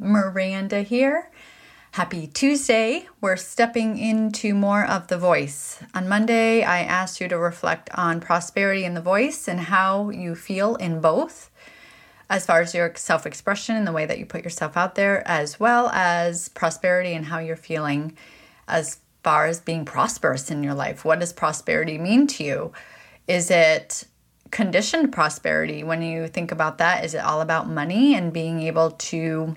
Miranda here. Happy Tuesday. We're stepping into more of the voice. On Monday, I asked you to reflect on prosperity in the voice and how you feel in both, as far as your self expression and the way that you put yourself out there, as well as prosperity and how you're feeling as far as being prosperous in your life. What does prosperity mean to you? Is it conditioned prosperity when you think about that is it all about money and being able to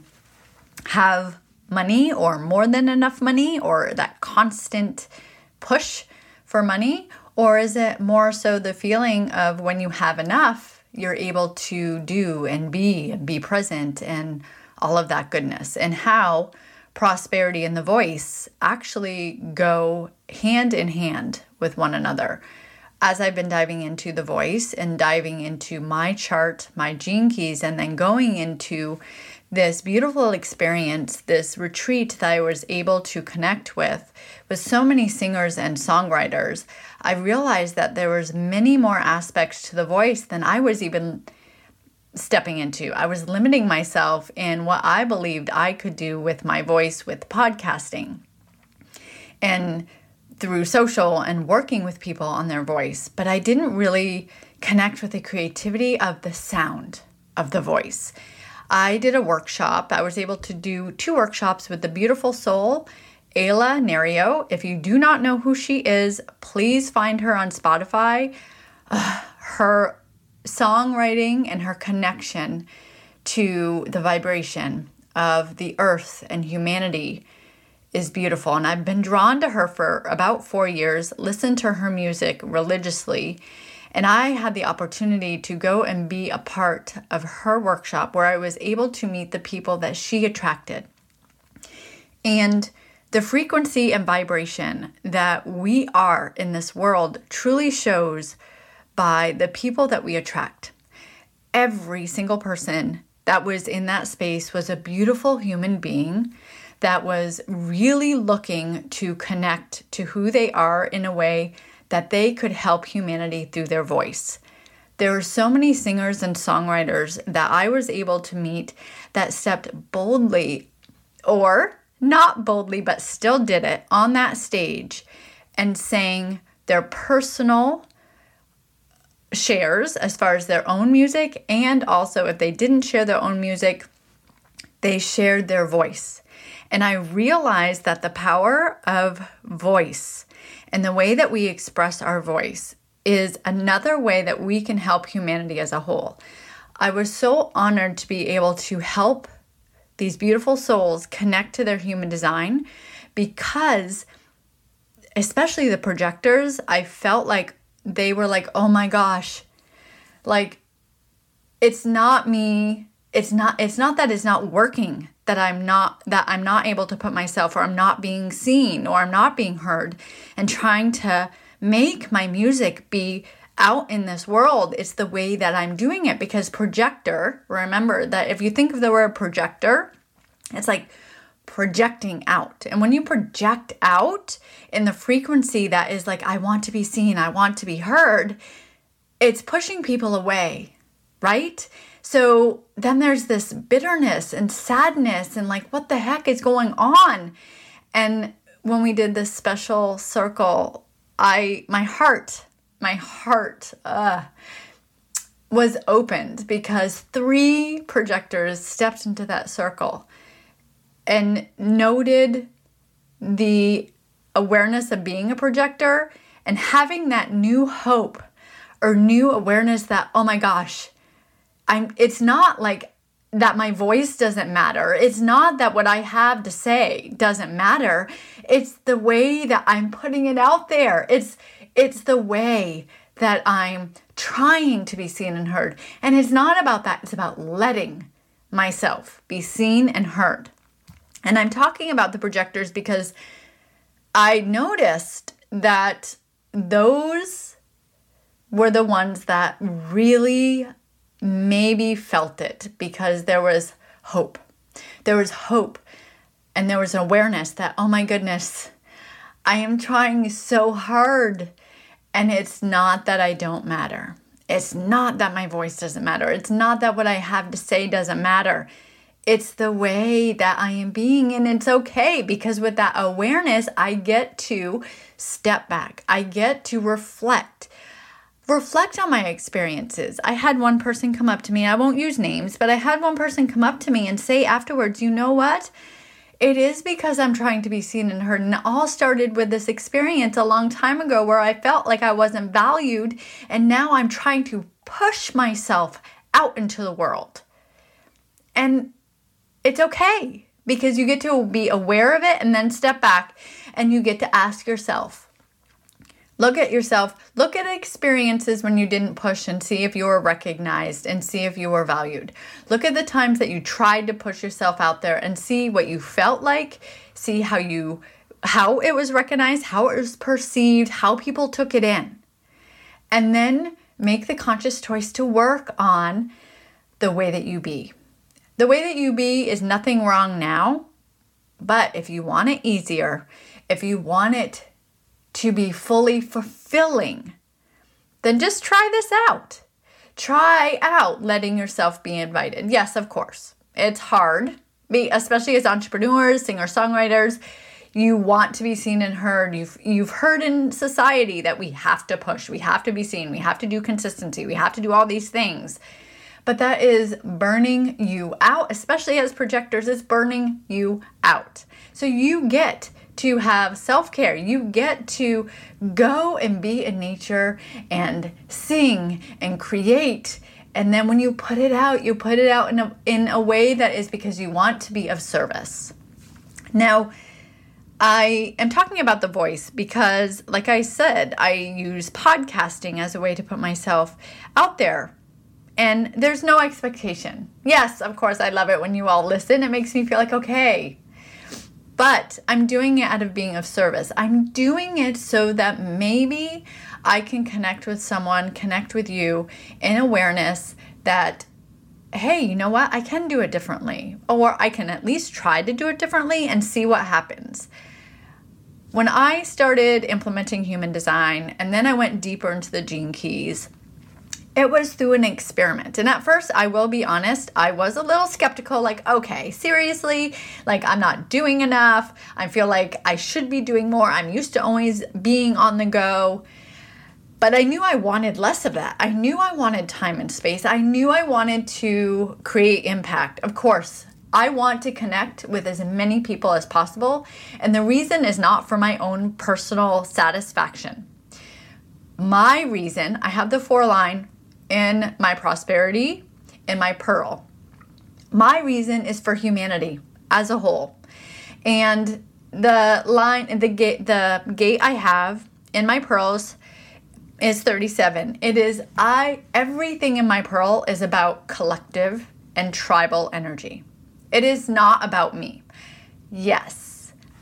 have money or more than enough money or that constant push for money? Or is it more so the feeling of when you have enough you're able to do and be and be present and all of that goodness? And how prosperity and the voice actually go hand in hand with one another? As I've been diving into the voice and diving into my chart, my gene keys, and then going into this beautiful experience, this retreat that I was able to connect with with so many singers and songwriters, I realized that there was many more aspects to the voice than I was even stepping into. I was limiting myself in what I believed I could do with my voice with podcasting. And through social and working with people on their voice, but I didn't really connect with the creativity of the sound of the voice. I did a workshop. I was able to do two workshops with the beautiful soul, Ayla Nereo. If you do not know who she is, please find her on Spotify. Uh, her songwriting and her connection to the vibration of the earth and humanity is beautiful. And I've been drawn to her for about four years, listened to her music religiously. And I had the opportunity to go and be a part of her workshop where I was able to meet the people that she attracted. And the frequency and vibration that we are in this world truly shows by the people that we attract. Every single person that was in that space was a beautiful human being that was really looking to connect to who they are in a way that they could help humanity through their voice. There are so many singers and songwriters that I was able to meet that stepped boldly or not boldly, but still did it on that stage and sang their personal shares as far as their own music. And also, if they didn't share their own music, they shared their voice. And I realized that the power of voice and the way that we express our voice is another way that we can help humanity as a whole. I was so honored to be able to help these beautiful souls connect to their human design because, especially the projectors, I felt like they were like, oh my gosh, like it's not me. It's not, it's not that it's not working that I'm not that I'm not able to put myself or I'm not being seen or I'm not being heard and trying to make my music be out in this world it's the way that I'm doing it. Because projector remember that if you think of the word projector it's like projecting out. And when you project out in the frequency that is like I want to be seen I want to be heard it's pushing people away right so then there's this bitterness and sadness and like, what the heck is going on? And when we did this special circle, I, my heart, my heart, uh, was opened because three projectors stepped into that circle and noted the awareness of being a projector and having that new hope or new awareness that, oh my gosh, I'm it's not like that my voice doesn't matter. It's not that what I have to say doesn't matter. It's the way that I'm putting it out there. It's it's the way that I'm trying to be seen and heard. And it's not about that. It's about letting myself be seen and heard. And I'm talking about the projectors because I noticed that those were the ones that really maybe felt it because there was hope. There was hope and there was an awareness that, oh my goodness, I am trying so hard. And it's not that I don't matter. It's not that my voice doesn't matter. It's not that what I have to say doesn't matter. It's the way that I am being, and it's okay because with that awareness, I get to step back. I get to reflect. Reflect on my experiences. I had one person come up to me, I won't use names, but I had one person come up to me and say afterwards, you know what? It is because I'm trying to be seen and heard. And it all started with this experience a long time ago where I felt like I wasn't valued. And now I'm trying to push myself out into the world. And it's okay because you get to be aware of it and then step back and you get to ask yourself look at yourself look at experiences when you didn't push and see if you were recognized and see if you were valued. Look at the times that you tried to push yourself out there and see what you felt like see how you how it was recognized how it was perceived how people took it in. And then make the conscious choice to work on the way that you be. The way that you be is nothing wrong now, but if you want it easier, if you want it to be fully fulfilling, then just try this out. Try out letting yourself be invited. Yes, of course. It's hard, especially as entrepreneurs, singer-songwriters. You want to be seen and heard. You've you've heard in society that we have to push, we have to be seen, we have to do consistency, we have to do all these things but that is burning you out, especially as projectors, it's burning you out. So you get to have self care. You get to go and be in nature and sing and create. And then when you put it out, you put it out in a, in a way that is because you want to be of service. Now, I am talking about the voice because, like I said, I use podcasting as a way to put myself out there and there's no expectation. Yes, of course, I love it when you all listen. It makes me feel like, okay. But I'm doing it out of being of service. I'm doing it so that maybe I can connect with someone, connect with you in awareness that, hey, you know what? I can do it differently. Or I can at least try to do it differently and see what happens. When I started implementing human design and then I went deeper into the gene keys, it was through an experiment. And at first, I will be honest, I was a little skeptical like, okay, seriously? Like, I'm not doing enough. I feel like I should be doing more. I'm used to always being on the go. But I knew I wanted less of that. I knew I wanted time and space. I knew I wanted to create impact. Of course, I want to connect with as many people as possible. And the reason is not for my own personal satisfaction. My reason, I have the four line in my prosperity, in my pearl. My reason is for humanity as a whole. And the line the gate the gate I have in my pearls is 37. It is I everything in my pearl is about collective and tribal energy. It is not about me. Yes,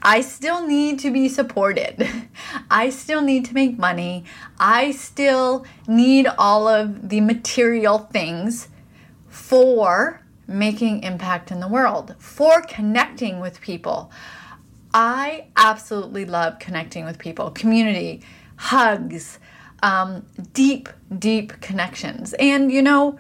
I still need to be supported. I still need to make money. I still need all of the material things for making impact in the world, for connecting with people. I absolutely love connecting with people, community, hugs, um, deep, deep connections. And you know,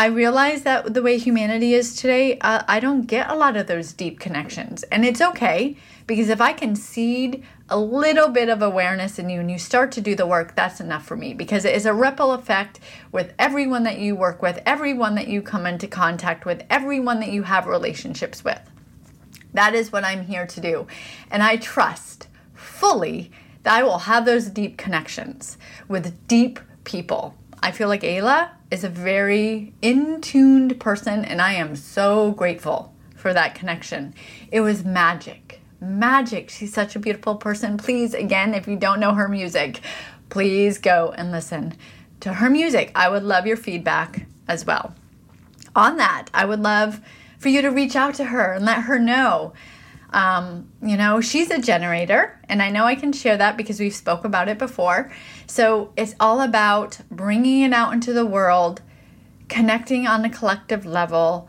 I realize that the way humanity is today, uh, I don't get a lot of those deep connections. And it's okay because if I can seed a little bit of awareness in you and you start to do the work, that's enough for me because it is a ripple effect with everyone that you work with, everyone that you come into contact with, everyone that you have relationships with. That is what I'm here to do. And I trust fully that I will have those deep connections with deep people. I feel like Ayla is a very in tuned person, and I am so grateful for that connection. It was magic. Magic. She's such a beautiful person. Please, again, if you don't know her music, please go and listen to her music. I would love your feedback as well. On that, I would love for you to reach out to her and let her know. Um, you know, she's a generator, and I know I can share that because we've spoke about it before. So it's all about bringing it out into the world, connecting on a collective level,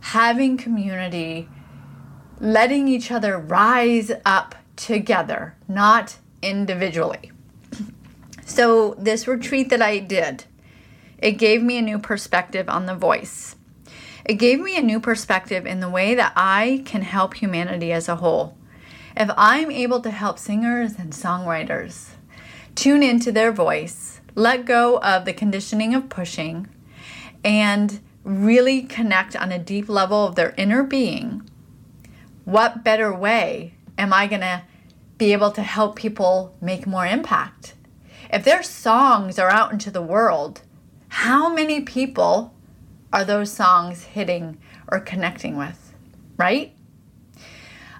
having community, letting each other rise up together, not individually. So, this retreat that I did, it gave me a new perspective on the voice. It gave me a new perspective in the way that I can help humanity as a whole. If I'm able to help singers and songwriters tune into their voice, let go of the conditioning of pushing, and really connect on a deep level of their inner being, what better way am I going to be able to help people make more impact? If their songs are out into the world, how many people are those songs hitting or connecting with, right?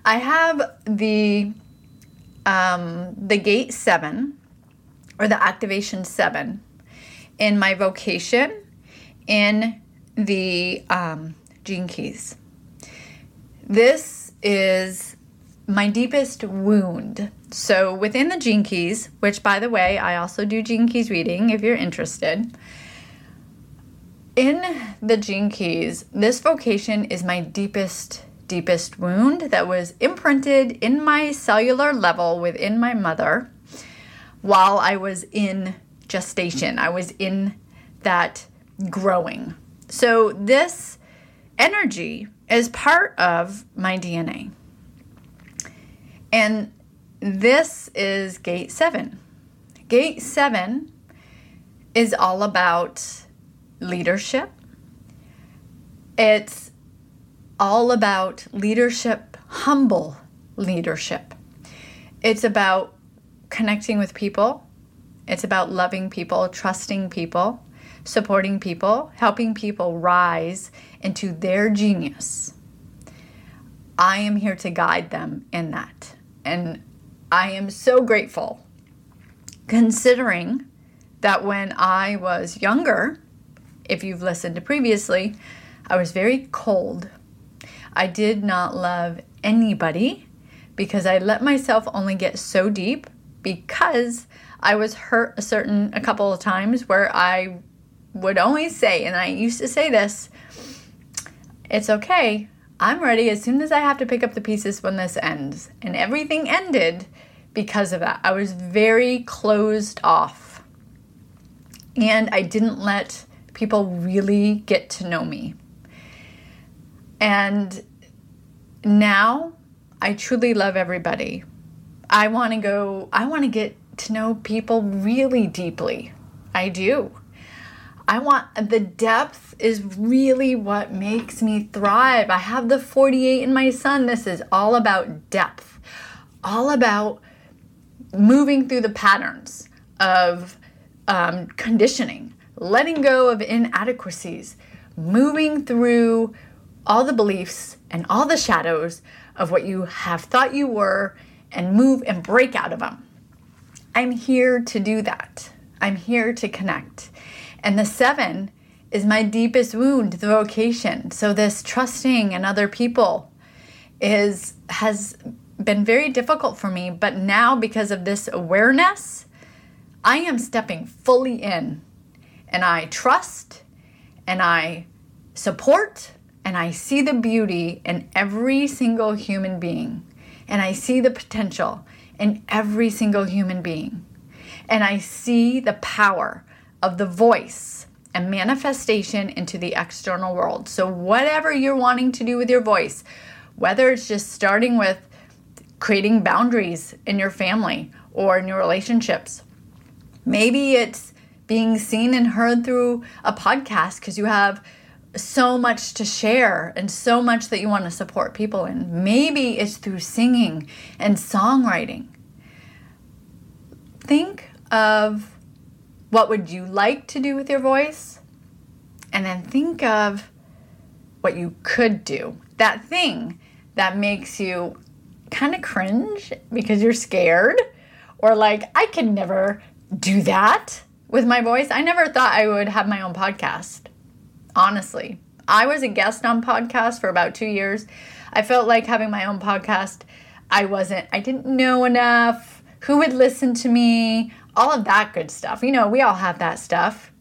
I have the um, the gate seven or the activation seven in my vocation in the um, gene keys. This is my deepest wound. So within the gene keys, which by the way, I also do gene keys reading if you're interested. In the gene keys, this vocation is my deepest, deepest wound that was imprinted in my cellular level within my mother while I was in gestation. I was in that growing. So, this energy is part of my DNA. And this is gate seven. Gate seven is all about leadership, it's all about leadership, humble leadership. It's about connecting with people. It's about loving people, trusting people, supporting people, helping people rise into their genius. I am here to guide them in that. And I am so grateful considering that when I was younger, if you've listened to previously, I was very cold. I did not love anybody because I let myself only get so deep because I was hurt a certain a couple of times where I would only say, and I used to say this, it's okay. I'm ready as soon as I have to pick up the pieces when this ends. And everything ended because of that. I was very closed off. And I didn't let people really get to know me. And now I truly love everybody. I want to go, I want to get to know people really deeply. I do. I want the depth is really what makes me thrive. I have the 48 in my sun. This is all about depth, all about moving through the patterns of um, conditioning, letting go of inadequacies, moving through all the beliefs and all the shadows of what you have thought you were and move and break out of them. I'm here to do that. I'm here to connect. And the seven is my deepest wound, the vocation. So this trusting in other people is has been very difficult for me, but now because of this awareness, I am stepping fully in and I trust and I support and I see the beauty in every single human being and I see the potential in every single human being. And I see the power of the voice and manifestation into the external world. So, whatever you're wanting to do with your voice, whether it's just starting with creating boundaries in your family or in your relationships, maybe it's being seen and heard through a podcast because you have so much to share and so much that you want to support people in. Maybe it's through singing and songwriting. Think of what would you like to do with your voice and then think of what you could do. That thing that makes you kind of cringe because you're scared or like I can never do that with my voice. I never thought I would have my own podcast honestly. I was a guest on podcasts for about two years. I felt like having my own podcast, I wasn't, I didn't know enough. Who would listen to me? All of that good stuff. You know, we all have that stuff.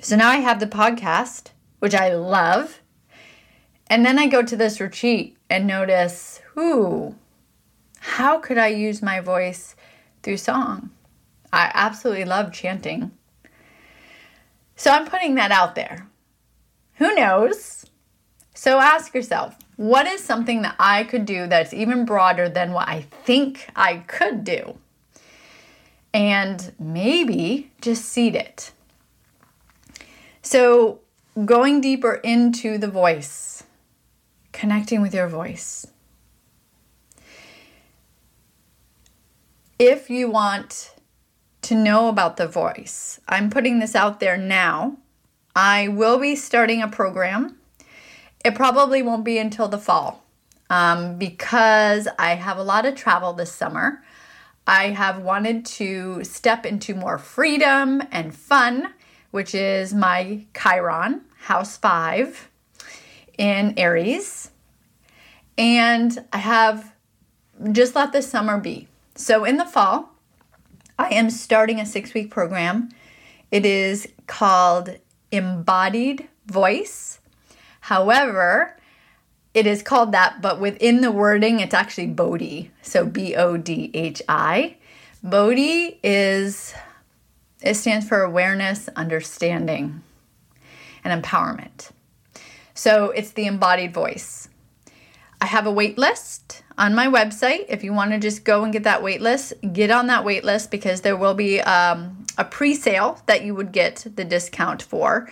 So now I have the podcast, which I love. And then I go to this retreat and notice, who, how could I use my voice through song? I absolutely love chanting. So I'm putting that out there. Who knows? So ask yourself, what is something that I could do that's even broader than what I think I could do? And maybe just seed it. So, going deeper into the voice, connecting with your voice. If you want to know about the voice, I'm putting this out there now I will be starting a program. It probably won't be until the fall um, because I have a lot of travel this summer. I have wanted to step into more freedom and fun, which is my Chiron, house five in Aries. And I have just let the summer be. So in the fall, I am starting a six week program. It is called embodied voice. However, it is called that, but within the wording, it's actually Bodhi. So B O D H I. Bodhi is, it stands for awareness, understanding, and empowerment. So it's the embodied voice. I have a wait list on my website. If you want to just go and get that wait list, get on that wait list because there will be um, a pre sale that you would get the discount for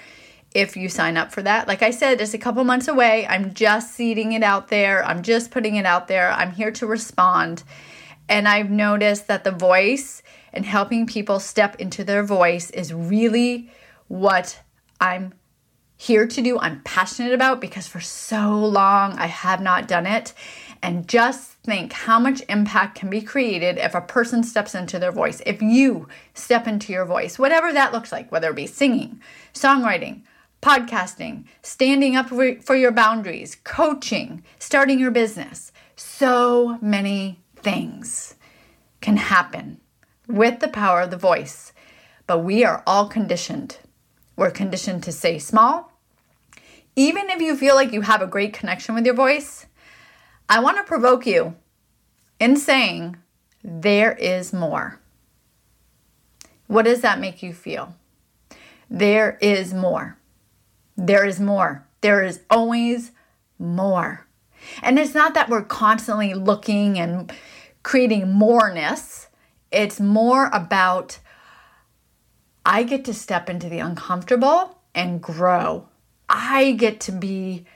if you sign up for that. Like I said, it's a couple months away. I'm just seeding it out there, I'm just putting it out there. I'm here to respond. And I've noticed that the voice and helping people step into their voice is really what I'm here to do, I'm passionate about because for so long I have not done it. And just think how much impact can be created if a person steps into their voice. If you step into your voice, whatever that looks like, whether it be singing, songwriting, podcasting, standing up for your boundaries, coaching, starting your business. So many things can happen with the power of the voice. But we are all conditioned. We're conditioned to say small, even if you feel like you have a great connection with your voice, I want to provoke you in saying, there is more. What does that make you feel? There is more. There is more. There is always more. And it's not that we're constantly looking and creating moreness, it's more about I get to step into the uncomfortable and grow. I get to be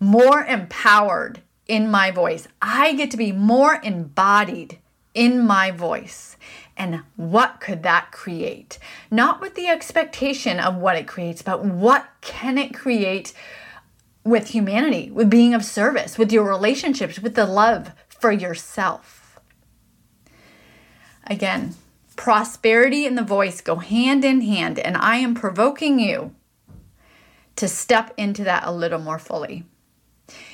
more empowered in my voice. I get to be more embodied in my voice. And what could that create? Not with the expectation of what it creates, but what can it create with humanity, with being of service, with your relationships, with the love for yourself. Again, prosperity and the voice go hand in hand, and I am provoking you to step into that a little more fully.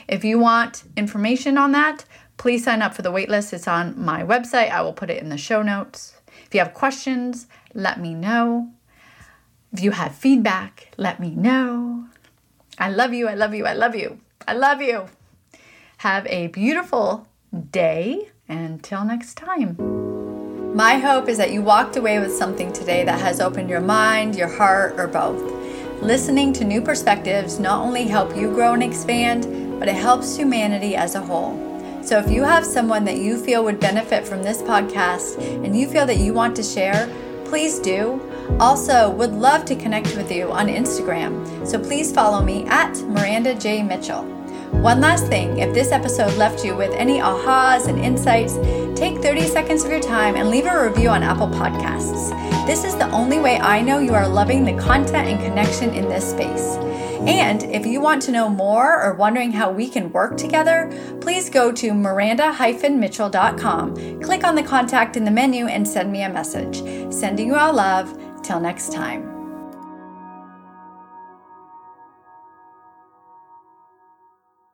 If you want information on that, please sign up for the waitlist. It's on my website. I will put it in the show notes. If you have questions, let me know. If you have feedback, let me know. I love you. I love you. I love you. I love you. Have a beautiful day. Until next time. My hope is that you walked away with something today that has opened your mind, your heart, or both. Listening to new perspectives not only help you grow and expand, but it helps humanity as a whole. So if you have someone that you feel would benefit from this podcast and you feel that you want to share, please do. Also, would love to connect with you on Instagram, so please follow me at Miranda J. Mitchell. One last thing if this episode left you with any ahas and insights, take 30 seconds of your time and leave a review on Apple Podcasts. This is the only way I know you are loving the content and connection in this space. And if you want to know more or wondering how we can work together, please go to miranda-mitchell.com, click on the contact in the menu, and send me a message. Sending you all love. Till next time.